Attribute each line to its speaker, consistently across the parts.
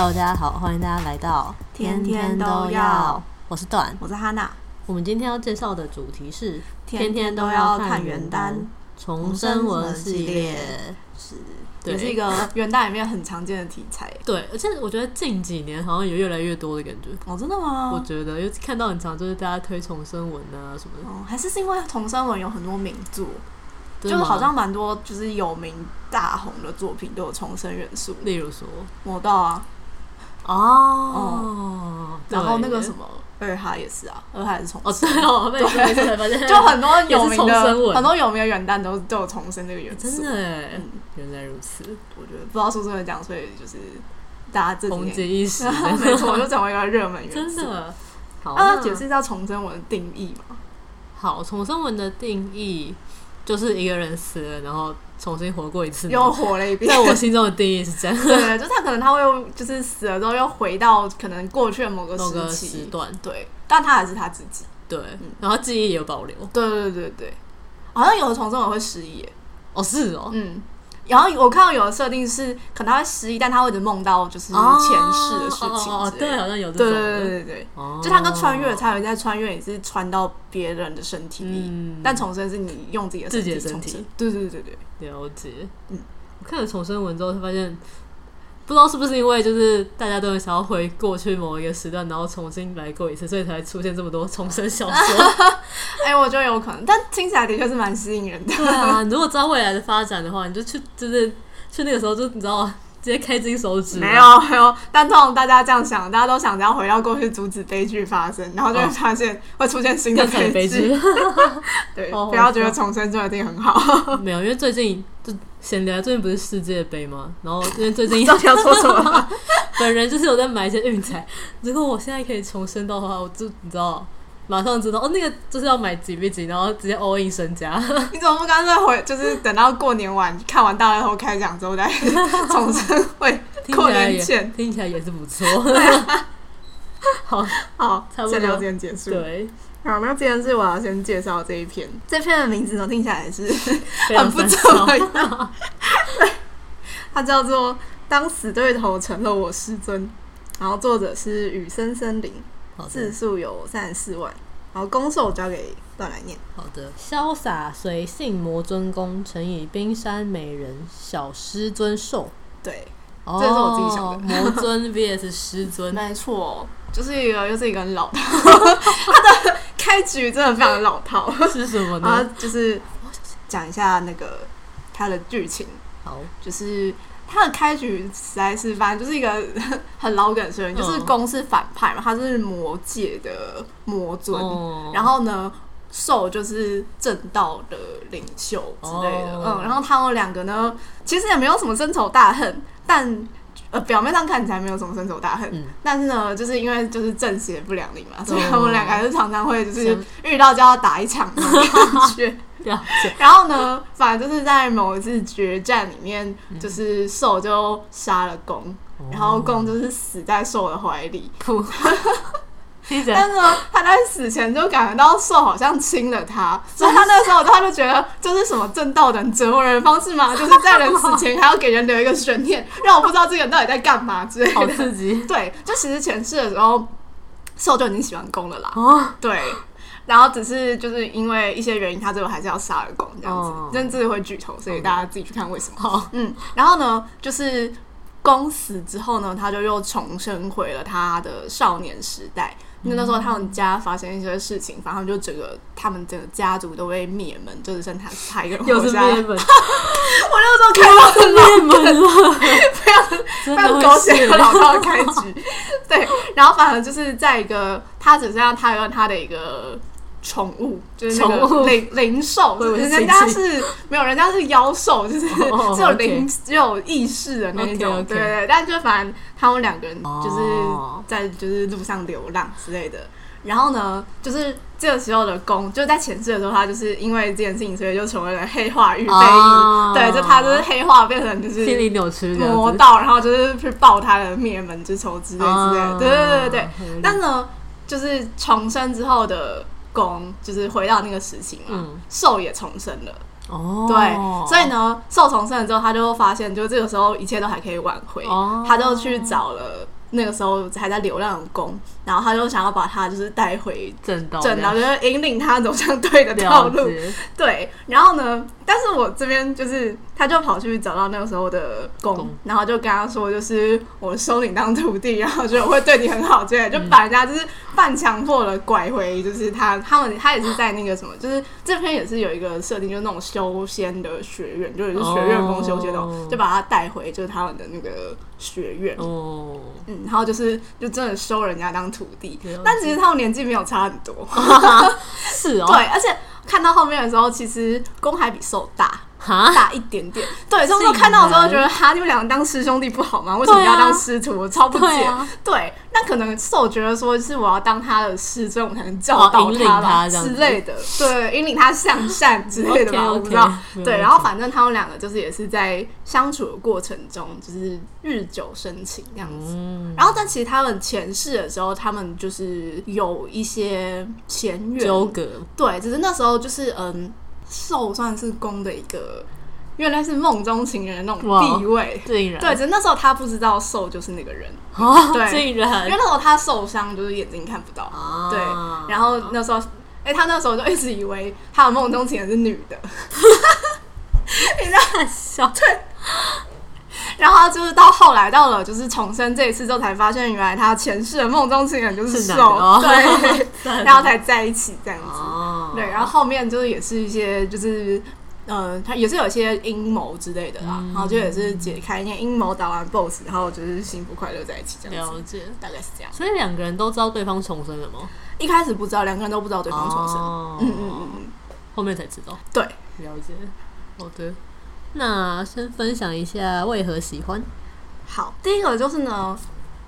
Speaker 1: Hello，大家好，欢迎大家来到
Speaker 2: 天天都要。
Speaker 1: 我是段，
Speaker 2: 我是哈娜。
Speaker 1: 我们今天要介绍的主题是
Speaker 2: 天天都要看原单
Speaker 1: 重生文系列，
Speaker 2: 是，也是一个元旦里面很常见的题材。
Speaker 1: 对，而且我觉得近几年好像有越来越多的感觉。
Speaker 2: 哦，真的吗？
Speaker 1: 我觉得，因为看到很常，就是大家推重生文啊什么的。
Speaker 2: 哦，还是是因为重生文有很多名作，就好像蛮多就是有名大红的作品都有重生元素。
Speaker 1: 例如说，
Speaker 2: 魔道啊。
Speaker 1: 哦，哦，
Speaker 2: 然后那个什么二哈也是啊，二哈也是重
Speaker 1: 生。哦，对哦，对，
Speaker 2: 就很多有名的很多有名的元旦都都有重生这个元素。
Speaker 1: 真的原来如此。
Speaker 2: 我觉得不知道是不是讲，所以就是大家这几年
Speaker 1: 红极一时，
Speaker 2: 没错，就成为一个热门元素。
Speaker 1: 真的，好，
Speaker 2: 那解释一下重生文的定义嘛？
Speaker 1: 好，重生文的定义就是一个人死了，然后。重新活过一次，
Speaker 2: 又活了一遍。
Speaker 1: 在我心中的定义是这样，
Speaker 2: 对，就是他可能他会就是死了之后又回到可能过去的某个
Speaker 1: 某个时段，
Speaker 2: 对，但他还是他自己，
Speaker 1: 对，然后记忆也有保留，
Speaker 2: 对对对对，好像有的重生我会失忆，
Speaker 1: 哦是哦，
Speaker 2: 嗯。然后我看到有的设定是，可能他会失忆，但他会一直梦到就是前世的事情。
Speaker 1: 哦，对，好像有这种。
Speaker 2: 对对对对对。就他跟穿越，他有在穿越，也是穿到别人的身体里，但重生是你用自己的
Speaker 1: 自己的身体。
Speaker 2: 对对对对，
Speaker 1: 了解。嗯，我看了重生文之后，他发现。不知道是不是因为就是大家都很想要回过去某一个时段，然后重新来过一次，所以才出现这么多重生小说。
Speaker 2: 哎、欸，我觉得有可能，但听起来的确是蛮吸引人的。
Speaker 1: 对啊，如果知道未来的发展的话，你就去，就是去那个时候，就你知道直接开金手指。
Speaker 2: 没有没有，但通常大家这样想，大家都想着要回到过去阻止悲剧发生，然后就会发现会出现新的悲剧。对，不要觉得重生就一定很好。
Speaker 1: 没有，因为最近就。闲聊，最近不是世界杯吗？然后因为最近
Speaker 2: 到底要说什么？
Speaker 1: 本人就是有在买一些运彩。如果我现在可以重生到的话，我就你知道，马上知道哦，那个就是要买几比几，然后直接 all in 身家。
Speaker 2: 你怎么不干脆回？就是等到过年晚看完大乐后开奖之后再重生？会过年前
Speaker 1: 听起来也是不错。好
Speaker 2: 好，
Speaker 1: 差不多
Speaker 2: 聊天结束。
Speaker 1: 对。
Speaker 2: 好，那既然是我要先介绍这一篇，这篇的名字呢听起来也是很不错。对，它叫做《当死对头成了我师尊》，然后作者是雨森森林，字数有三十四万，然后攻受交给段来念。
Speaker 1: 好的，潇洒随性魔尊公，乘以冰山美人小师尊受。
Speaker 2: 对，这是我自己想的。
Speaker 1: 魔尊 VS 师尊，
Speaker 2: 没错，就是一个又是一个很老套，他的。开局真的非常老套，
Speaker 1: 是什么呢？
Speaker 2: 就是讲一下那个他的剧情。
Speaker 1: 好，
Speaker 2: 就是他的开局实在是，反正就是一个 很老梗的设定，就是攻是反派嘛，他是魔界的魔尊，哦、然后呢，受就是正道的领袖之类的。哦、嗯，然后他们两个呢，其实也没有什么深仇大恨，但。呃，表面上看起来没有什么深仇大恨，嗯、但是呢，就是因为就是正邪不两立嘛，嗯、所以他们两个还是常常会就是遇到就要打一场的感觉。然后呢，反正就是在某一次决战里面，就是受就杀了攻，嗯、然后攻就是死在受的怀里。嗯但是呢，他在死前就感觉到兽好像亲了他，所以他那个时候他就觉得这是什么正道等折磨人的方式吗？就是在人死前还要给人留一个悬念，让我不知道这个人到底在干嘛之类的。
Speaker 1: 好刺激！
Speaker 2: 对，就其实前世的时候，兽就已经喜欢攻了啦。哦，对，然后只是就是因为一些原因，他最后还是要杀了攻这样子。真的会剧透，所以大家自己去看为什么。好，嗯，然后呢，就是攻死之后呢，他就又重生回了他的少年时代。因为那时候他们家发生一些事情，反正就整个他们整个家族都被灭门，就只剩他他一个人活下来。我那时候看到灭门了，非常非常狗血的老套的开局。对，然后反正就是在一个他只剩下他跟他的一个。宠物就是那个灵灵兽，人家是没有，人家是妖兽，就是 只有灵只有意识的那种，对对。但就反正他们两个人就是在就是路上流浪之类的。然后呢，就是这个时候的公，就在前世的时候，他就是因为这件事情，所以就成为了黑化预备役。对，就他就是黑化变成就是
Speaker 1: 心理扭曲
Speaker 2: 魔道，然后就是去报他的灭门之仇之类之类的。对对对对对。但呢，就是重生之后的。攻就是回到那个时期嘛，兽、嗯、也重生了。哦，对，所以呢，兽重生了之后，他就发现，就这个时候一切都还可以挽回，哦、他就去找了。那个时候还在流浪宫，然后他就想要把他就是带回正道，正道。就是引领他走向对的道路。对，然后呢，但是我这边就是，他就跑去找到那个时候的攻，然后就跟他说，就是我收你当徒弟，然后就会对你很好，这样就把人家就是半强迫的拐回，就是他他们他也是在那个什么，就是这篇也是有一个设定，就是那种修仙的学院，就是学院风修仙的，就把他带回就是他们的那个。学院。哦，嗯，然后就是就真的收人家当徒弟，但其实他们年纪没有差很多，
Speaker 1: 是哦，
Speaker 2: 对，而且看到后面的时候，其实公还比受大。哈，大一点点，对，所以我看到的时候觉得，哈，你们两个当师兄弟不好吗？为什么要当师徒？我超不解。对，那可能是我觉得说是我要当他的师，所以我才能教导他吧之类的。对，引领他向善之类的吧，我不知道。对，然后反正他们两个就是也是在相处的过程中，就是日久生情这样子。然后但其实他们前世的时候，他们就是有一些前缘纠葛。对，只是那时候就是嗯。受算是攻的一个，原来是梦中情人的那种地位，对，只是那时候他不知道受就是那个人，哦、对，因为那时候他受伤，就是眼睛看不到，哦、对，然后那时候，哎、欸，他那时候就一直以为他的梦中情人是女的，你知道？很 笑，对。然后就是到后来到了就是重生这一次之后，才发现原来他前世的梦中情人就是受，哦、对，然后才在一起这样子。哦、对，然后后面就是也是一些就是呃，他也是有一些阴谋之类的啦，嗯、然后就也是解开那阴谋，打完 BOSS，然后就是幸福快乐在一起这样子。了解，大概是这样。
Speaker 1: 所以两个人都知道对方重生了吗？
Speaker 2: 一开始不知道，两个人都不知道对方重生。哦、嗯嗯嗯嗯，
Speaker 1: 后面才知道。
Speaker 2: 对，
Speaker 1: 了解。好的。那先分享一下为何喜欢。
Speaker 2: 好，第一个就是呢，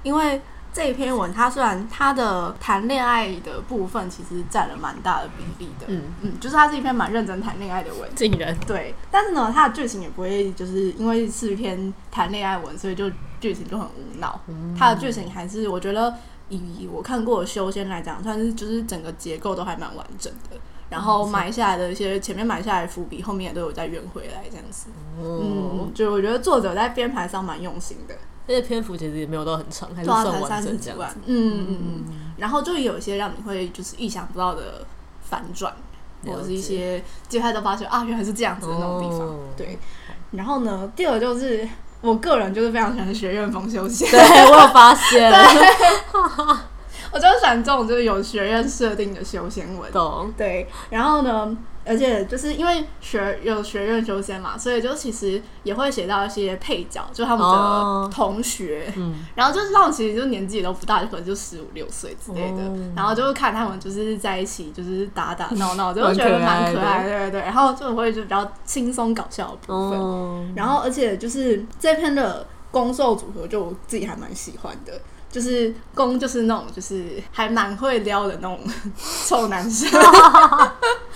Speaker 2: 因为这一篇文，它虽然它的谈恋爱的部分其实占了蛮大的比例的，嗯嗯，就是它是一篇蛮认真谈恋爱的文，
Speaker 1: 竟然
Speaker 2: 对，但是呢，它的剧情也不会就是因为是一篇谈恋爱文，所以就剧情就很无脑。嗯、它的剧情还是我觉得以我看过的修仙来讲，算是就是整个结构都还蛮完整的。然后埋下来的一些前面埋下来的伏笔，后面也都有再圆回来这样子。哦、嗯，就我觉得作者在编排上蛮用心的。
Speaker 1: 这些篇幅其实也没有到很长，还是算完整这样子。嗯嗯
Speaker 2: 嗯嗯。然后就有一些让你会就是意想不到的反转，或者是一些接下来都发现啊，原来是这样子的那种地方。哦、对。然后呢，第二就是我个人就是非常喜欢学院风修仙。
Speaker 1: 对，我有发现。
Speaker 2: 对 我就喜欢这种就是有学院设定的修仙文，懂对。然后呢，而且就是因为学有学院修仙嘛，所以就其实也会写到一些配角，就他们的同学。然后就是他们其实就年纪也都不大，就可能就十五六岁之类的。哦、然后就会看他们就是在一起，就是打打闹闹，就觉得蛮可爱的，对对对。然后就会就比较轻松搞笑的部分。哦、然后而且就是这篇的攻受组合，就我自己还蛮喜欢的。就是攻，就是那种就是还蛮会撩的那种 臭男生，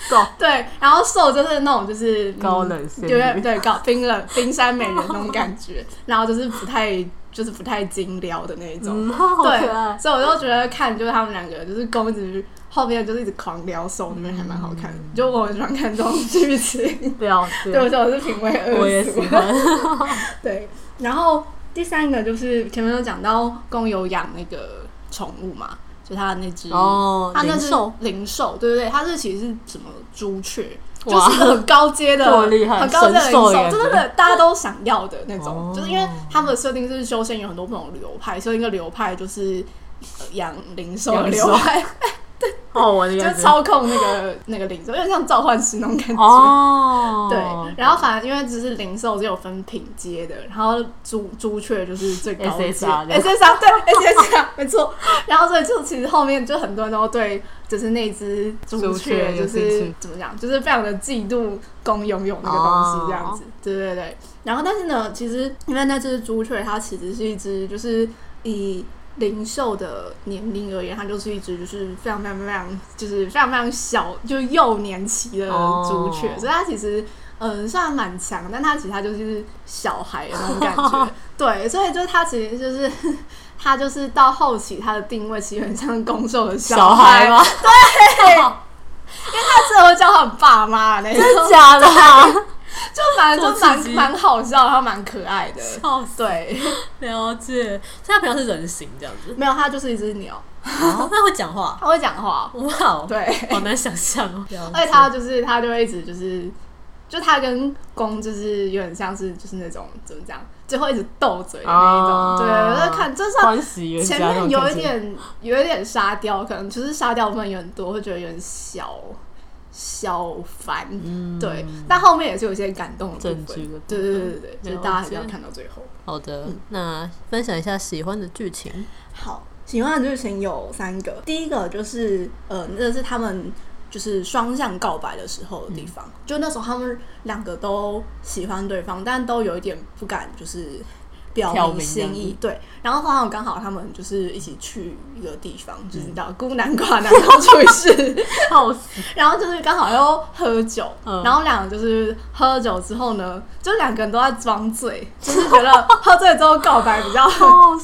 Speaker 2: 对，然后受就是那种就是
Speaker 1: 高冷，对
Speaker 2: 对高冰冷冰山美人那种感觉，然后就是不太就是不太精撩的那一种，对，所以我就觉得看就是他们两个就是攻一直后面就是一直狂撩受，那边还蛮好看的，就我很喜欢看这种剧情，对，我说我是品味二，我也喜欢，对，然后。第三个就是前面有讲到公有养那个宠物嘛，就他的那只哦，他那只灵兽，对对对，他是其实是什么朱雀，就是很高阶的，很高阶的灵兽，真的大家都想要的那种，哦、就是因为他们的设定是修仙有很多不同流派，所以一个流派就是养灵兽的流派。哦，我就操控那个那个灵兽，有点像召唤师那种感觉。哦，对，然后反正因为只是灵兽，只有分品阶的，然后朱朱雀就是最高阶。S S R，对，S S R，没错。然后所以就其实后面就很多人都对，就是那只朱雀，就是怎么讲，就是非常的嫉妒公拥有那个东西这样子。对对对。然后但是呢，其实因为那只朱雀，它其实是一只就是以。灵兽的年龄而言，它就是一只就是非常非常非常就是非常非常小，就幼年期的朱雀，oh. 所以它其实嗯虽然蛮强，但它其实它就是小孩的那种感觉，对，所以就是它其实就是 它就是到后期它的定位其实很像攻受的小孩，吗？对。因为他真的会叫他爸妈那种，
Speaker 1: 真的假的？
Speaker 2: 就反正就蛮蛮好笑，然后蛮可爱的。对，
Speaker 1: 了解。所以他平常是人形这样子？
Speaker 2: 没有，它就是一只鸟。
Speaker 1: 哦，他会讲话，
Speaker 2: 它会讲话。
Speaker 1: 哇，
Speaker 2: 对，
Speaker 1: 好难想象哦。
Speaker 2: 而且他就是它就会一直就是，就它跟公就是有点像是就是那种怎么讲，就会一直斗嘴的那一种。对，我在看，就是前面有一点有一点沙雕，可能就是沙雕部分有很多，会觉得有点小。小烦，嗯、对，但后面也是有一些感动的部分，对对对对对，就是大家还是要看到最后。
Speaker 1: 好的，嗯、那分享一下喜欢的剧情。
Speaker 2: 好，喜欢的剧情有三个，第一个就是呃，那是他们就是双向告白的时候的地方，嗯、就那时候他们两个都喜欢对方，但都有一点不敢，就是。表明心意，对，然后刚好刚好他们就是一起去一个地方，嗯、就是叫孤男寡男到处是，好死。然后就是刚好又喝酒，嗯、然后两个就是喝酒之后呢，就两个人都在装醉，就是觉得喝醉之后告白比较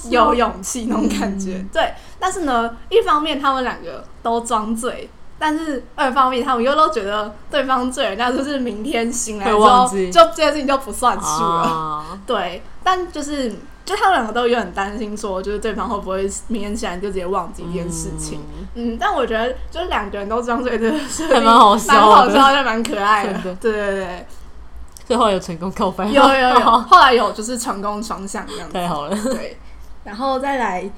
Speaker 2: 有勇气那种感觉。嗯、对，但是呢，一方面他们两个都装醉。但是二方面，他们又都觉得对方醉，那就是明天醒来之后，就这件事情就不算数了。啊、对，但就是就他们两个都有点担心，说就是对方会不会明天醒来就直接忘记这件事情。嗯，嗯，但我觉得就是两个人都装醉的是蛮好笑，蛮好笑，又蛮可爱的。的对对对，
Speaker 1: 最后有成功告白，
Speaker 2: 有有有，后来有就是成功双向这样子。
Speaker 1: 太好了。
Speaker 2: 对，然后再来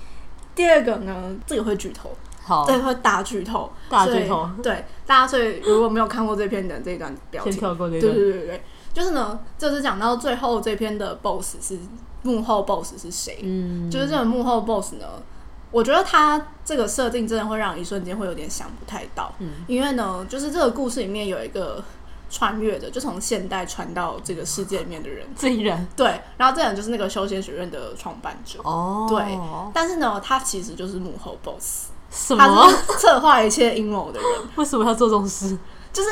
Speaker 2: 第二个呢，这个会剧透。
Speaker 1: 好，
Speaker 2: 对，会大剧透，
Speaker 1: 大剧透，
Speaker 2: 对，大家所以如果没有看过这篇的这一段表情，
Speaker 1: 先跳过这段，
Speaker 2: 对对对对，就是呢，就是讲到最后这篇的 BOSS 是幕后 BOSS 是谁？嗯，就是这个幕后 BOSS 呢，我觉得他这个设定真的会让一瞬间会有点想不太到，嗯，因为呢，就是这个故事里面有一个穿越的，就从现代传到这个世界里面的人，
Speaker 1: 这一人，
Speaker 2: 对，然后这人就是那个修仙学院的创办者，哦，对，但是呢，他其实就是幕后 BOSS。
Speaker 1: 什么？
Speaker 2: 他是策划一切阴谋的人。
Speaker 1: 为什么要做这种事？
Speaker 2: 就是，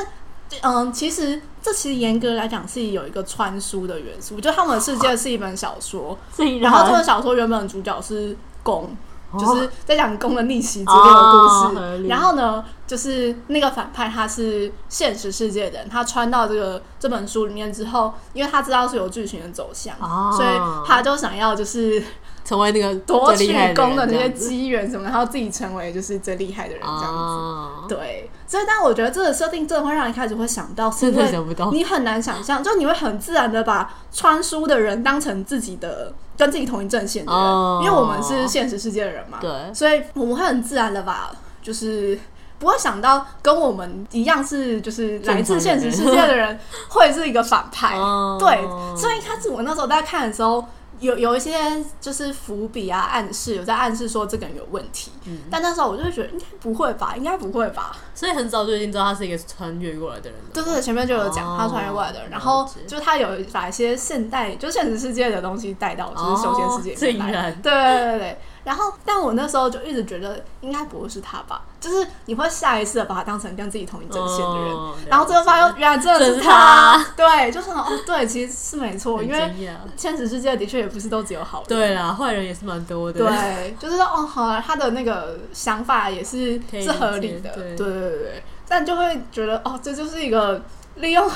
Speaker 2: 嗯，其实这其实严格来讲是有一个穿书的元素。就他们的世界是一本小说，然后这本小说原本主角是攻，就是在讲攻的逆袭之类的故事。然后呢，就是那个反派他是现实世界的人，他穿到这个这本书里面之后，因为他知道是有剧情的走向，所以他就想要就是。
Speaker 1: 成为那个
Speaker 2: 夺取功的那些机缘什么，然后自己成为就是最厉害的人这样子。啊、对，所以但我觉得这个设定真的会让你开始会想到，是会你很难想象，就你会很自然的把穿书的人当成自己的跟自己同一阵线的人，啊、因为我们是现实世界的人嘛。对，所以我们会很自然的把就是不会想到跟我们一样是就是来自现实世界的人会是一个反派。啊、对，所以一开始我那时候在看的时候。有有一些就是伏笔啊，暗示有在暗示说这个人有问题，嗯，但那时候我就会觉得应该不会吧，应该不会吧，
Speaker 1: 所以很早就已经知道他是一个穿越过来的人，
Speaker 2: 对对，前面就有讲他穿越过来的人，哦、然后就是他有把一些现代就现实世界的东西带到就是修仙世界里面对对对对。然后，但我那时候就一直觉得应该不会是他吧，就是你会下意识的把他当成跟自己同一阵线的人，哦、然后最后发现原来真的是他，是他。对，就是哦，对，其实是没错，因为现实世界的确也不是都只有好人，
Speaker 1: 对啦，坏人也是蛮多的，
Speaker 2: 对，就是说哦，好了，他的那个想法也是是合理的，对。对对对，但就会觉得哦，这就是一个利用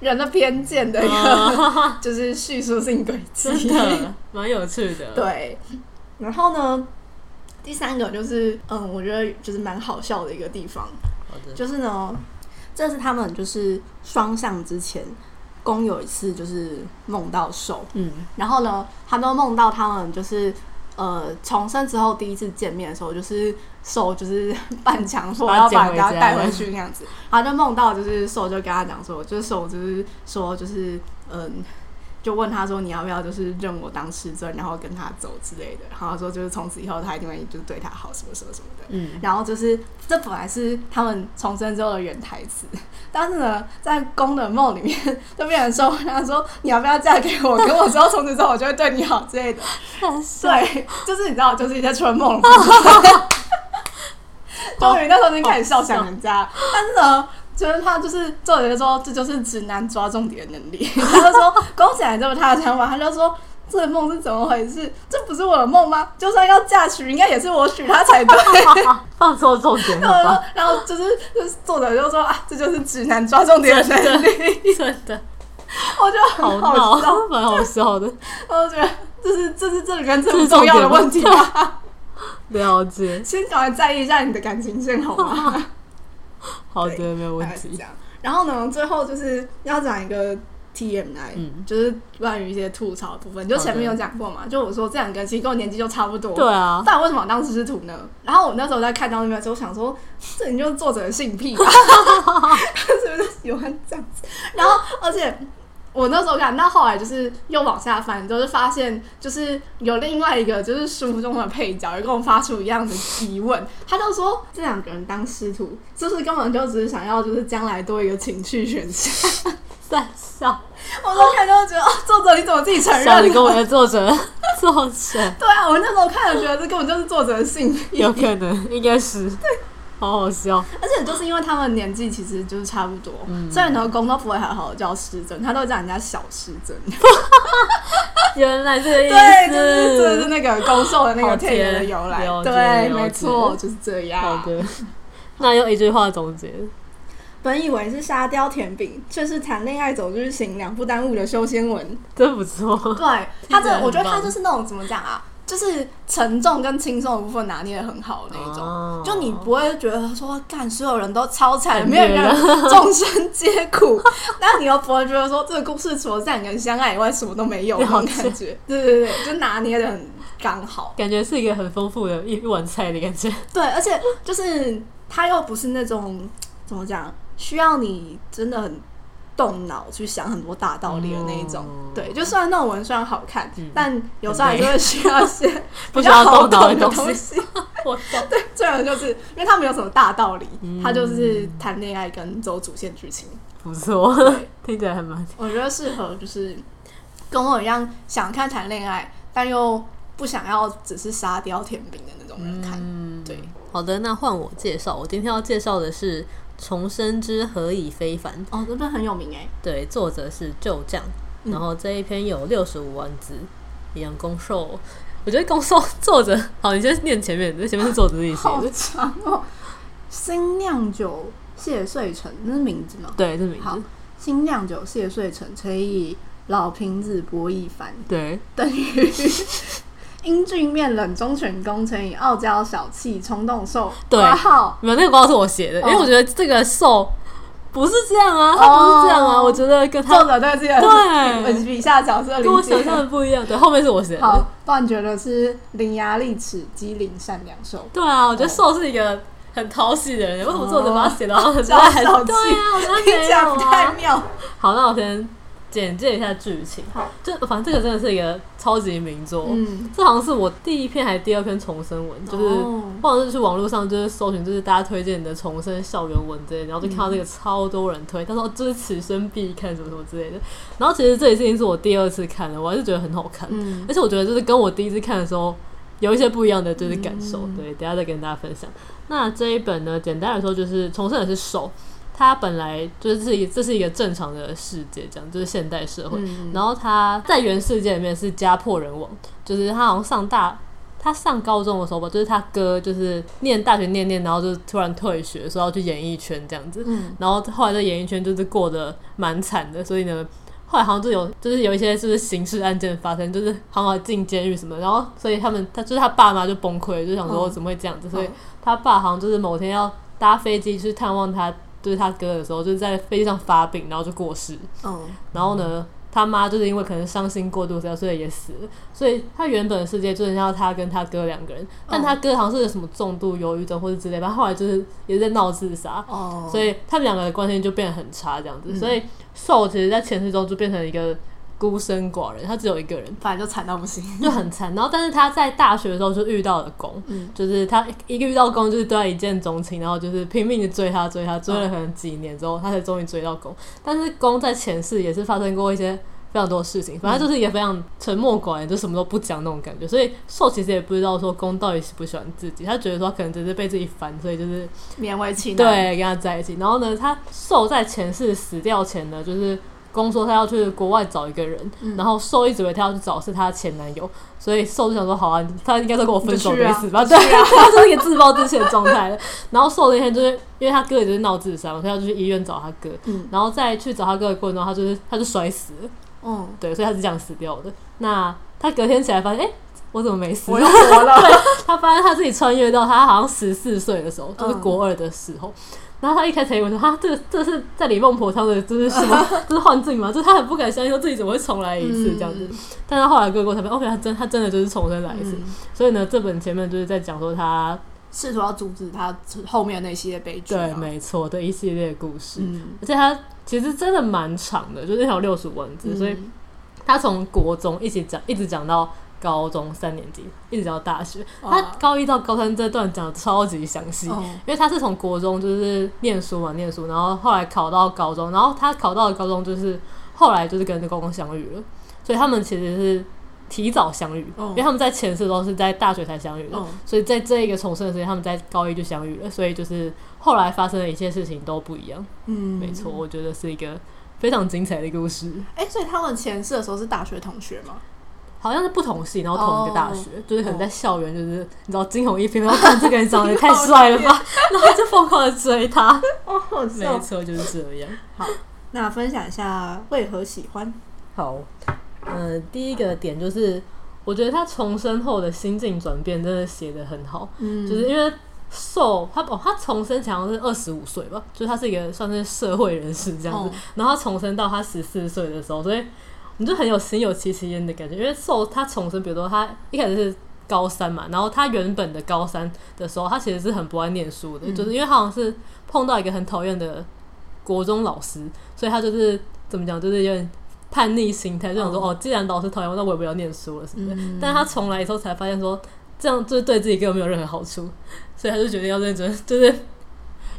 Speaker 2: 人的偏见的一个，哦、就是叙述性轨迹，
Speaker 1: 真的蛮有趣的，
Speaker 2: 对。然后呢，第三个就是，嗯，我觉得就是蛮好笑的一个地方，就是呢，这是他们就是双向之前，公有一次就是梦到兽，嗯，然后呢，他都梦到他们就是，呃，重生之后第一次见面的时候，就是兽就是 半强迫要把人家。带回去那样子，然后就梦到就是兽就跟他讲说，就是兽就是说就是，嗯。就问他说：“你要不要就是认我当师尊，然后跟他走之类的？”然后他说：“就是从此以后他一定会就对他好，什么什么什么的。”嗯，然后就是这本来是他们重生之后的原台词，但是呢，在宫的梦里面 就变成说：“他说你要不要嫁给我？跟我之后从此之后我就会对你好之类的。”对，就是你知道，就是一些春梦。终于那时候已经开始笑想人家，但是呢。就是他，就是作者就说，这就是直男抓重点的能力。他就说，攻起来这么他的想法，他就说，这个梦是怎么回事？这不是我的梦吗？就算要嫁娶，应该也是我娶她才对。
Speaker 1: 放错重点了吧？
Speaker 2: 然后就是就是作者就说啊，这就是直男抓重点的能力，
Speaker 1: 真的。
Speaker 2: 我觉得很好笑，
Speaker 1: 蛮好笑的。
Speaker 2: 我觉得这是这是这里面最重要的问题吧？
Speaker 1: 了解。
Speaker 2: 先赶快在意一下你的感情线，好吗？
Speaker 1: 好的，没有问题。
Speaker 2: 然后呢，最后就是要讲一个 TMI，嗯，就是关于一些吐槽的部分。就前面有讲过嘛，就我说这两个其实跟我年纪就差不多。
Speaker 1: 对啊。
Speaker 2: 但为什么我当时是土呢？然后我那时候在看到那边的时候，我想说，这你就是作者的性癖吧？是不是喜欢这样子？然后，而且。我那时候看，到后来就是又往下翻，就是发现就是有另外一个就是书中的配角，也跟我发出一样的疑问。他就说，这两个人当师徒，就是根本就只是想要就是将来多一个情趣选项。
Speaker 1: 在笑，
Speaker 2: 我都看到觉得，哦，作者你怎么自己承认？
Speaker 1: 你跟我的作者作者。
Speaker 2: 对啊，我那时候看了觉得这根本就是作者的性癖。
Speaker 1: 有可能，应该是。对。好好笑，
Speaker 2: 而且就是因为他们年纪其实就是差不多，嗯、所以呢，公都不会好好叫师尊，他都叫人家小师尊。
Speaker 1: 原来这个意思，
Speaker 2: 对，就是就是那个攻受的那个天的由来，对，没错，就是这样。
Speaker 1: 好的，那用一句话总结：
Speaker 2: 本以为是沙雕甜饼，却是谈恋爱走日行两不耽误的修仙文，
Speaker 1: 真不错。
Speaker 2: 对他这，我觉得他就是那种怎么讲啊？就是沉重跟轻松的部分拿捏的很好的那种，哦、就你不会觉得说，干所有人都超惨，没有人众生 皆苦，但你又不会觉得说，这个故事除了两个人相爱以外，什么都没有 那种感觉。对对对，就拿捏的很刚好，
Speaker 1: 感觉是一个很丰富的一碗菜的感觉。
Speaker 2: 对，而且就是他又不是那种怎么讲，需要你真的很。动脑去想很多大道理的那一种，嗯、对，就算那种文虽然好看，嗯、但有时候还是会需要一些比较好懂的东西。我懂，对，这样就是因为他没有什么大道理，嗯、他就是谈恋爱跟走主线剧情，
Speaker 1: 不错，听起来还蛮。
Speaker 2: 我觉得适合就是跟我一样想看谈恋爱，但又不想要只是沙雕甜饼的那种人看。嗯、对，
Speaker 1: 好的，那换我介绍，我今天要介绍的是。重生之何以非凡
Speaker 2: 哦，这本很有名哎。
Speaker 1: 对，作者是旧将，嗯、然后这一篇有六十五万字，一样攻受。我觉得攻受作者好，你先念前面，这前面是作者自己写的。
Speaker 2: 好长哦。新酿酒谢遂成，那是名字吗？
Speaker 1: 对，这是名字。
Speaker 2: 新酿酒谢遂成，乘以老瓶子薄一凡，
Speaker 1: 对，
Speaker 2: 等于。英俊面冷忠犬攻，乘以傲娇小气冲动受。
Speaker 1: 对，号，没有那个广告是我写的，因为我觉得这个受不是这样啊，他不是这样啊，我觉得跟他
Speaker 2: 作者对这个对笔下角色
Speaker 1: 跟我想象的不一样。对，后面是我写的。
Speaker 2: 好，不然觉得是伶牙俐齿、机灵善良受。
Speaker 1: 对啊，我觉得受是一个很讨喜的人，为什么作者把他写的好像很
Speaker 2: 小气？对啊，
Speaker 1: 我觉得 听
Speaker 2: 起来不太妙。
Speaker 1: 好，那我先。简介一下剧情，好，就反正这个真的是一个超级名作，嗯，这好像是我第一篇还是第二篇重生文，就是或者是去网络上就是搜寻，就是大家推荐的重生校园文之类，然后就看到这个超多人推，他说这是此生必看什么什么之类的，然后其实这也是已经是我第二次看了，我还是觉得很好看，嗯，而且我觉得就是跟我第一次看的时候有一些不一样的就是感受，对，等下再跟大家分享。那这一本呢，简单来说就是重生也是受。他本来就是这一，这是一个正常的世界，这样就是现代社会。嗯、然后他在原世界里面是家破人亡，就是他好像上大，他上高中的时候吧，就是他哥就是念大学念念，然后就突然退学，说要去演艺圈这样子。嗯、然后后来在演艺圈就是过得蛮惨的，所以呢，后来好像就有就是有一些就是刑事案件发生，就是好像进监狱什么。然后所以他们他就是他爸妈就崩溃，就想说怎么会这样子？嗯、所以他爸好像就是某天要搭飞机去探望他。就是他哥的时候，就是在飞机上发病，然后就过世。嗯，然后呢，他妈就是因为可能伤心过度，所以也死了。所以他原本的世界就剩下他跟他哥两个人，但他哥好像是有什么重度忧郁症或者之类的，反正后来就是也是在闹自杀。哦，所以他们两个的关系就变得很差，这样子。所以寿其实，在前世中就变成一个。孤身寡人，他只有一个人，
Speaker 2: 反正就惨到不行，
Speaker 1: 就很惨。然后，但是他在大学的时候就遇到了攻，嗯、就是他一个遇到攻，就是对他一见钟情，然后就是拼命的追他，追他，追了可能几年之后，他才终于追到攻。但是攻在前世也是发生过一些非常多的事情，反正就是一个非常沉默寡言，就什么都不讲那种感觉。所以受其实也不知道说攻到底喜不喜欢自己，他觉得说可能只是被自己烦，所以就是
Speaker 2: 勉为其难，
Speaker 1: 对，跟他在一起。然后呢，他受在前世死掉前呢，就是。攻说他要去国外找一个人，嗯、然后受一直以为他要去找是他前男友，所以受就想说好啊，他应该都跟我分手的意思吧？对，他就是一个自暴自弃的状态。然后受那天就是因为他哥也就是闹自杀，所以他就去医院找他哥，嗯、然后再去找他哥的过程中，他就是他就摔死了。嗯，对，所以他是这样死掉的。那他隔天起来发现，哎、欸，我怎么没死？我又活了。对，他发现他自己穿越到他好像十四岁的时候，就是国二的时候。嗯然后他一开始以为说，哈，这个这是在李孟婆汤的，这是什么？这是幻境吗？就是他很不敢相信说自己怎么会重来一次这样子。嗯、但他后来过才发现，OK，他真他真的就是重生来一次。嗯、所以呢，这本前面就是在讲说他
Speaker 2: 试图要阻止他后面那些悲剧。
Speaker 1: 对，没错的一系列故事。嗯、而且他其实真的蛮长的，就是那条六十五万字，嗯、所以他从国中一起讲，一直讲到。高中三年级一直讲到大学，他高一到高三这段讲的超级详细，因为他是从国中就是念书嘛，念书，然后后来考到高中，然后他考到了高中就是后来就是跟公公相遇了，所以他们其实是提早相遇，因为他们在前世都是在大学才相遇的，所以在这一个重生的时间，他们在高一就相遇了，所以就是后来发生的一切事情都不一样。嗯，没错，我觉得是一个非常精彩的故事。
Speaker 2: 哎、欸，所以他们前世的时候是大学同学吗？
Speaker 1: 好像是不同系，然后同一个大学，oh, 就是可能在校园，就是、oh. 你知道惊鸿一瞥，然后看这个人长得也太帅了吧，然后就疯狂的追他。哦，没错，就是这样。
Speaker 2: 好，那分享一下为何喜欢？
Speaker 1: 好，嗯、呃，第一个点就是，我觉得他重生后的心境转变真的写的很好。嗯，就是因为受他哦，他重生好像是二十五岁吧，就是他是一个算是社会人士这样子，oh. 然后他重生到他十四岁的时候，所以。你就很有心有戚戚焉的感觉，因为受他重生，比如说他一开始是高三嘛，然后他原本的高三的时候，他其实是很不爱念书的，嗯、就是因为他好像是碰到一个很讨厌的国中老师，所以他就是怎么讲，就是有点叛逆心态，就想说哦，哦，既然老师讨厌我，那我也不要念书了，是不是？嗯、但是他重来以后才发现说，这样就是对自己根本没有任何好处，所以他就决定要认真，就是。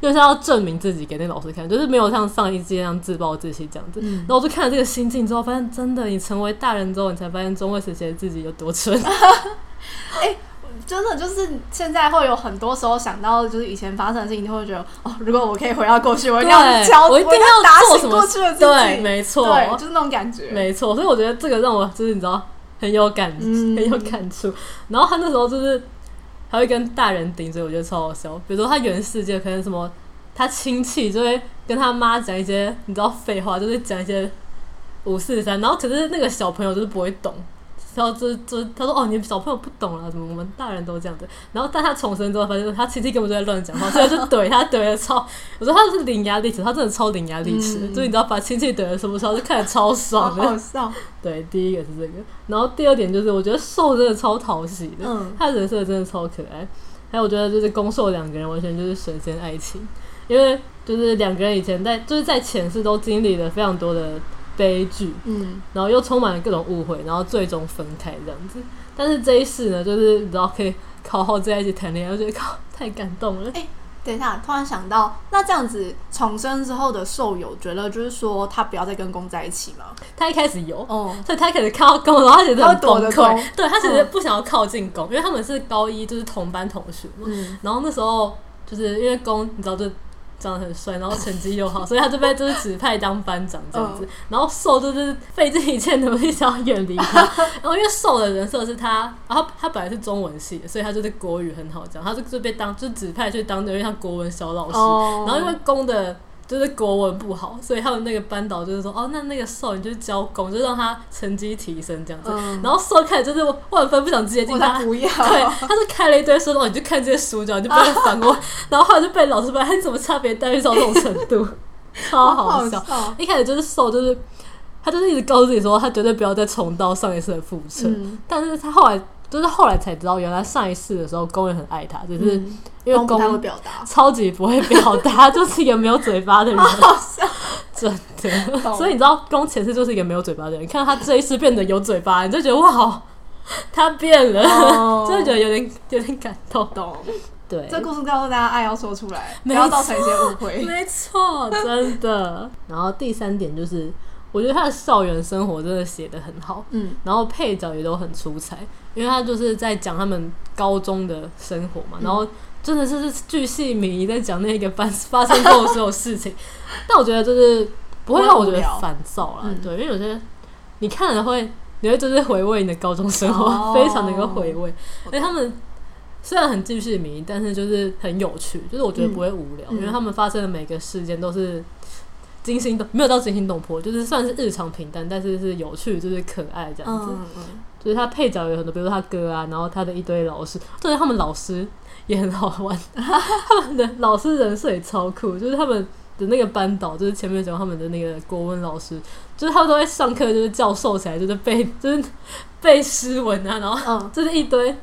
Speaker 1: 就是要证明自己给那老师看，就是没有像上一届那样自暴自弃这样子。嗯、然后我就看了这个心境之后，发现真的，你成为大人之后，你才发现中二时期的自己有多蠢。
Speaker 2: 哎、欸，真的就是现在会有很多时候想到，就是以前发生的事情，你会觉得哦，如果我可以回到过去，我一定要教，我一定要打醒过去的自己。
Speaker 1: 对，没错，
Speaker 2: 就是那种感觉。
Speaker 1: 没错，所以我觉得这个让我就是你知道很有感，嗯、很有感触。然后他那时候就是。还会跟大人顶嘴，我觉得超好笑。比如说他原世界可能什么，他亲戚就会跟他妈讲一些你知道废话，就是讲一些五四三，然后可是那个小朋友就是不会懂。然后这这他说哦，你小朋友不懂了，怎么我们大人都这样子。然后但他重生之后，发现他亲戚根本就在乱讲话，所以就怼他怼的超。我说他是伶牙俐齿，他真的超伶牙俐齿，嗯、所以你知道把亲戚怼的什么时候就看着超爽的。
Speaker 2: 好笑。
Speaker 1: 对，第一个是这个，然后第二点就是我觉得受真的超讨喜的，嗯、他人设真的超可爱。还有我觉得就是攻受两个人完全就是神仙爱情，因为就是两个人以前在就是在前世都经历了非常多的。悲剧，嗯，然后又充满了各种误会，然后最终分开这样子。但是这一世呢，就是你知道可以好好在一起谈恋爱，我觉得靠太感动了。哎、欸，
Speaker 2: 等一下，突然想到，那这样子重生之后的兽友觉得就是说他不要再跟攻在一起吗？
Speaker 1: 他一开始有，哦，所以他开始看到攻，然后他觉得很崩溃，对他其实不想要靠近攻，嗯、因为他们是高一就是同班同学嘛。嗯，然后那时候就是因为攻，你知道就。长得很帅，然后成绩又好，所以他这边就是指派当班长这样子。嗯、然后受就是费尽一切努力想要远离他。然后因为受的人设是他，然后他本来是中文系的，所以他就是国语很好讲，他就就被当就指派去当有点像国文小老师。哦、然后因为攻的。就是国文不好，所以他们那个班导就是说，哦，那那个受你就教攻，就让他成绩提升这样子。嗯、然后受开始就是万分不想接近他，不要。对，他就开了一堆书，哦，你就看这些书，你就不要烦我。啊、然后后来就被老师问，他怎么差别待遇到这种程度，超好笑。一开始就是受，就是他就是一直告诉自己说，他绝对不要再重蹈上一次的覆辙。嗯、但是他后来。就是后来才知道，原来上一世的时候，公也很爱他，只是因为攻会表达，超级不会表达，就是一个没有嘴巴的人，真的。所以你知道，公前世就是一个没有嘴巴的人，看到他这一世变得有嘴巴，你就觉得哇，他变了，真的觉得有点有点感动。对，
Speaker 2: 这故事告诉大家，爱要说出来，不要造成一些误会。
Speaker 1: 没错，真的。然后第三点就是。我觉得他的校园生活真的写的很好，嗯，然后配角也都很出彩，因为他就是在讲他们高中的生活嘛，嗯、然后真的是巨细靡遗在讲那个发发生过的所有事情。但我觉得就是不会让我觉得烦躁啦。对，因为有些你看了会，你会就是回味你的高中生活，非常能够回味。因为，他们虽然很继续迷，但是就是很有趣，就是我觉得不会无聊，因为他们发生的每个事件都是。惊心动没有到惊心动魄，就是算是日常平淡，但是是有趣，就是可爱这样子。嗯嗯、就是他配角有很多，比如说他哥啊，然后他的一堆老师，就是他们老师也很好玩。他们的老师人设也超酷，就是他们的那个班导，就是前面讲他们的那个国文老师，就是他们都会上课，就是教授起来，就是背，就是背诗文啊，然后就是一堆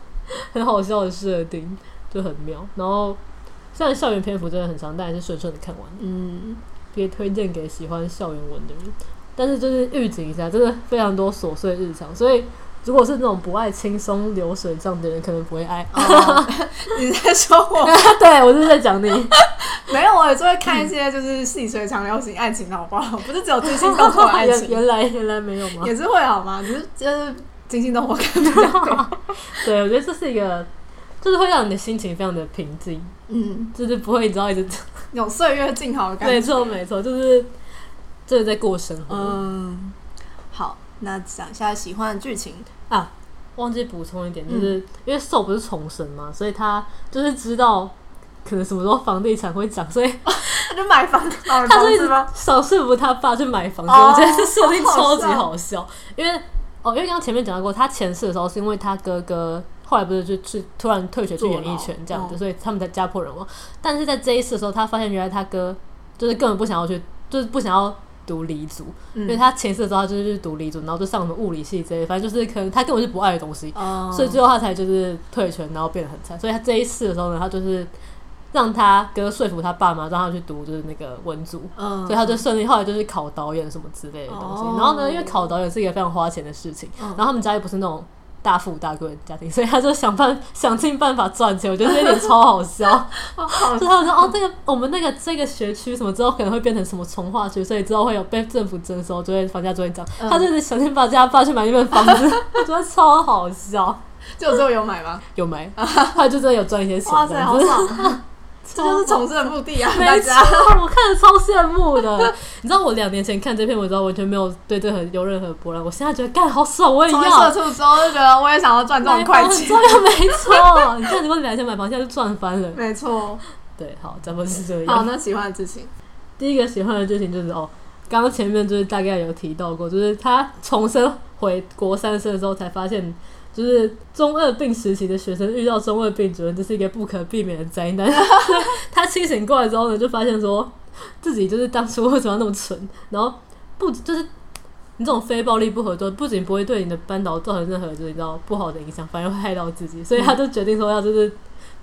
Speaker 1: 很好笑的设定，就很妙。然后虽然校园篇幅真的很长，但还是顺顺的看完。嗯。可以推荐给喜欢校园文的人，但是就是预警一下，真的非常多琐碎日常，所以如果是那种不爱轻松流水账的人，可能不会爱。
Speaker 2: 哦、你在说我？
Speaker 1: 对，我就是在讲你。
Speaker 2: 没有，我也是会看一些就是细水长流型爱情的好不好？不是只有惊心动魄的爱情。
Speaker 1: 原来原来没有吗？
Speaker 2: 也是会好吗？只是就是惊心动魄看比较多。
Speaker 1: 对，我觉得这是一个，就是会让你的心情非常的平静。嗯，就是不会你知道一直。
Speaker 2: 有岁月静好的感觉。
Speaker 1: 没错，没错，就是就是在过生活。
Speaker 2: 嗯，好，那讲一下喜欢的剧情
Speaker 1: 啊。忘记补充一点，就是、嗯、因为受不是重生嘛，所以他就是知道可能什么时候房地产会涨，所以
Speaker 2: 他就买房子。他
Speaker 1: 就一直少说服他爸去买房子，哦、我觉得这设定超级好笑。哦、好笑因为哦，因为刚刚前面讲到过，他前世的时候是因为他哥哥。后来不是就去突然退学去演艺圈这样子，所以他们才家破人亡。但是在这一次的时候，他发现原来他哥就是根本不想要去，就是不想要读理组，因为他前世的时候他就是去读理组，然后就上什么物理系之类，反正就是可能他根本是不爱的东西，所以最后他才就是退学，然后变得很惨。所以他这一次的时候呢，他就是让他哥说服他爸妈，让他去读就是那个文组，所以他就顺利后来就是考导演什么之类的东西。然后呢，因为考导演是一个非常花钱的事情，然后他们家又不是那种。大富大贵的家庭，所以他就想办想尽办法赚钱。我觉得这一点超好笑。就他们说哦，这个我们那个这个学区什么之后可能会变成什么从化区，所以之后会有被政府征收，就会房价就会涨。嗯、他就是想尽办法爸去买一份房子，我觉得超好笑。
Speaker 2: 就最后有买吗？
Speaker 1: 有买，他就真的有赚一些钱。哇塞，好爽！
Speaker 2: 这就是重生的目的啊！
Speaker 1: 没错，我看着超羡慕的。你知道我两年前看这篇文章，完全没有对这个有任何波澜。我现在觉得干好爽，我也要。
Speaker 2: 社畜之后就觉得我也想要赚这种快钱。
Speaker 1: 这个没错，你看你过两年前买房，现在就赚翻了。
Speaker 2: 没错，
Speaker 1: 对，好，咱们是这样。
Speaker 2: 好，那喜欢的剧情，
Speaker 1: 第一个喜欢的剧情就是哦，刚刚前面就是大概有提到过，就是他重生回国三生的时候才发现。就是中二病时期的学生遇到中二病主任，这是一个不可避免的灾难。他清醒过来之后呢，就发现说自己就是当初为什么要那么蠢，然后不就是你这种非暴力不合作，不仅不会对你的班导造成任何就是你知道不好的影响，反而会害到自己，所以他就决定说要就是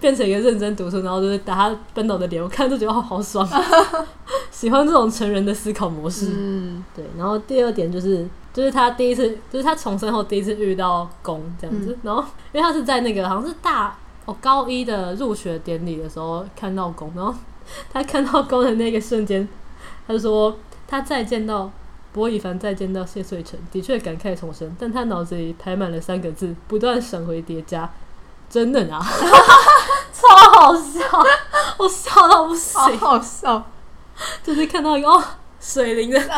Speaker 1: 变成一个认真读书，然后就是打他班导的脸，我看就觉得好好爽，喜欢这种成人的思考模式。嗯，对。然后第二点就是。就是他第一次，就是他重生后第一次遇到攻这样子，嗯、然后因为他是在那个好像是大哦高一的入学典礼的时候看到攻，然后他看到攻的那个瞬间，他就说他再见到柏以凡，再见到谢穗成，的确感慨重生，但他脑子里排满了三个字，不断闪回叠加，真的啊，超好笑，我笑到不行，
Speaker 2: 好，好笑，
Speaker 1: 就是看到一个哦水灵的。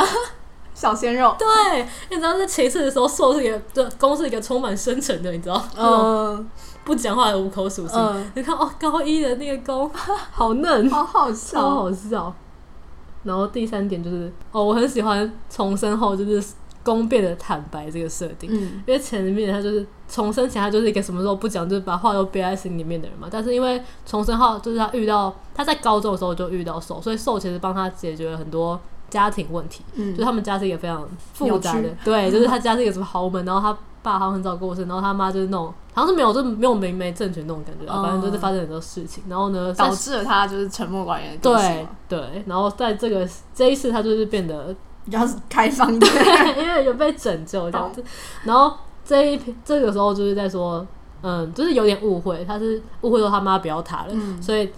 Speaker 2: 小鲜肉，
Speaker 1: 对，你知道在前次的时候，受是一个，对，公是一个充满深沉的，你知道，嗯，不讲话的五口属性。嗯、你看哦，高一的那个公 好嫩，
Speaker 2: 好好笑，
Speaker 1: 好好笑。然后第三点就是，哦，我很喜欢重生后就是攻变得坦白这个设定，嗯，因为前面他就是重生前他就是一个什么时候不讲，就是把话都憋在心里面的人嘛。但是因为重生后，就是他遇到他在高中的时候就遇到受，所以受其实帮他解决了很多。家庭问题，嗯，就他们家是一个非常复杂的，对，就是 他家是一个什么豪门，然后他爸好像很早过世，然后他妈就是那种好像是没有，就没有明媒正娶那种感觉，反正就是发生很多事情，然后呢，
Speaker 2: 导致了他就是沉默寡言。
Speaker 1: 对对，然后在这个这一次，他就是变得
Speaker 2: 比较开放一点，
Speaker 1: 因为有被拯救这样子。然后这一篇这个时候就是在说，嗯，就是有点误会，他是误会说他妈不要他了，所以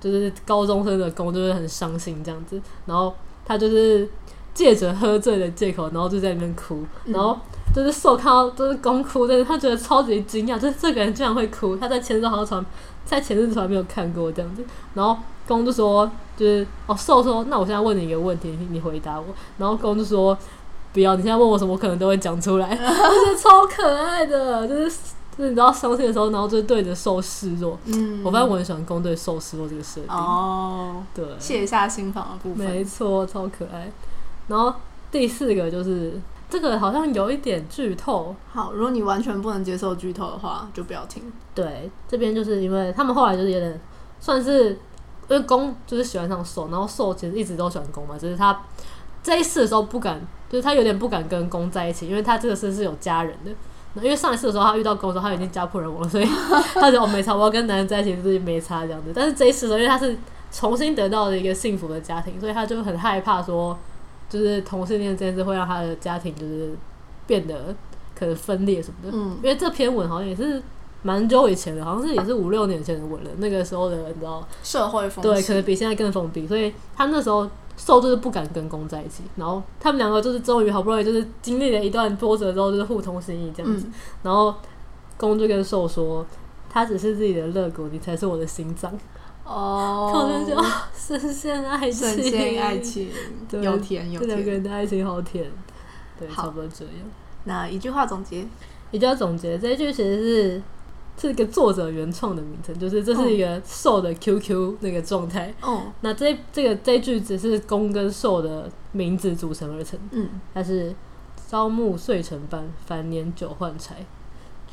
Speaker 1: 就是高中生的公就是很伤心这样子，然后。他就是借着喝醉的借口，然后就在那边哭，嗯、然后就是受看到就是攻哭，但是他觉得超级惊讶，就是这个人居然会哭。他在前世好像从在前世从来没有看过这样子，然后攻就说就是哦，兽说那我现在问你一个问题，你回答我。然后公就说不要，你现在问我什么，我可能都会讲出来。我觉得超可爱的，就是就是你知道伤心的时候，然后就对着兽示弱。嗯，我发现我很喜欢公对兽示弱这个设定。哦，对，
Speaker 2: 卸下心防的部分，
Speaker 1: 没错，超可爱。然后第四个就是。这个好像有一点剧透。
Speaker 2: 好，如果你完全不能接受剧透的话，就不要听。
Speaker 1: 对，这边就是因为他们后来就是有点算是，因为攻就是喜欢上受，然后受其实一直都喜欢攻嘛，只、就是他这一次的时候不敢，就是他有点不敢跟攻在一起，因为他这个是是有家人的。因为上一次的时候他遇到攻的时候，他已经家破人亡了，所以 他就哦没差，我要跟男人在一起就是没差这样子。但是这一次的时候，因为他是重新得到了一个幸福的家庭，所以他就很害怕说。就是同性恋这件事会让他的家庭就是变得可能分裂什么的，嗯，因为这篇文好像也是蛮久以前的，好像是也是五六年前的文了。那个时候的你知道
Speaker 2: 社会风
Speaker 1: 对，可能比现在更封闭，所以他那时候受就是不敢跟攻在一起，然后他们两个就是终于好不容易就是经历了一段波折之后，就是互通心意这样子，嗯、然后攻就跟受说，他只是自己的肋骨，你才是我的心脏。哦，好像就深陷爱情，
Speaker 2: 深陷爱情，对，有甜有甜，
Speaker 1: 两个人的爱情好甜，对，差不多这样。
Speaker 2: 那一句话总结，
Speaker 1: 一句话总结，这一句其实是是一个作者原创的名称，就是这是一个受的 QQ 那个状态。哦，那这这个这句只是攻跟受的名字组成而成。嗯，它是朝暮岁成伴，繁年久换柴。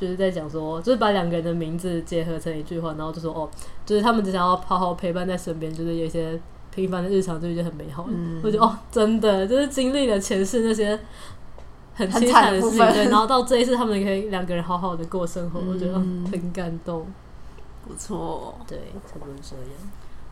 Speaker 1: 就是在讲说，就是把两个人的名字结合成一句话，然后就说哦，就是他们只想要好好陪伴在身边，就是有一些平凡的日常就已经很美好了。嗯、我觉得哦，真的就是经历了前世那些很凄惨的事情，对，然后到这一次他们可以两个人好好的过生活，嗯、我觉得很感动。
Speaker 2: 不错，
Speaker 1: 对，差不多这样。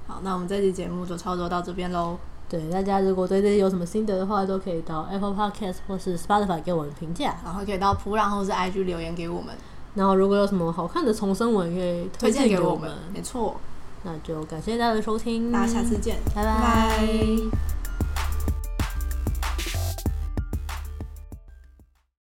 Speaker 2: 好，那我们这期节目就差不多到这边喽。
Speaker 1: 对，大家如果对这些有什么心得的话，都可以到 Apple Podcast 或是 Spotify 给我们评价，
Speaker 2: 然后可以到普朗或是 IG 留言给我们。
Speaker 1: 然后如果有什么好看的重生文，可以推荐给我们。
Speaker 2: 没错，
Speaker 1: 那就感谢大家的收听，
Speaker 2: 大家下次见，
Speaker 1: 拜拜。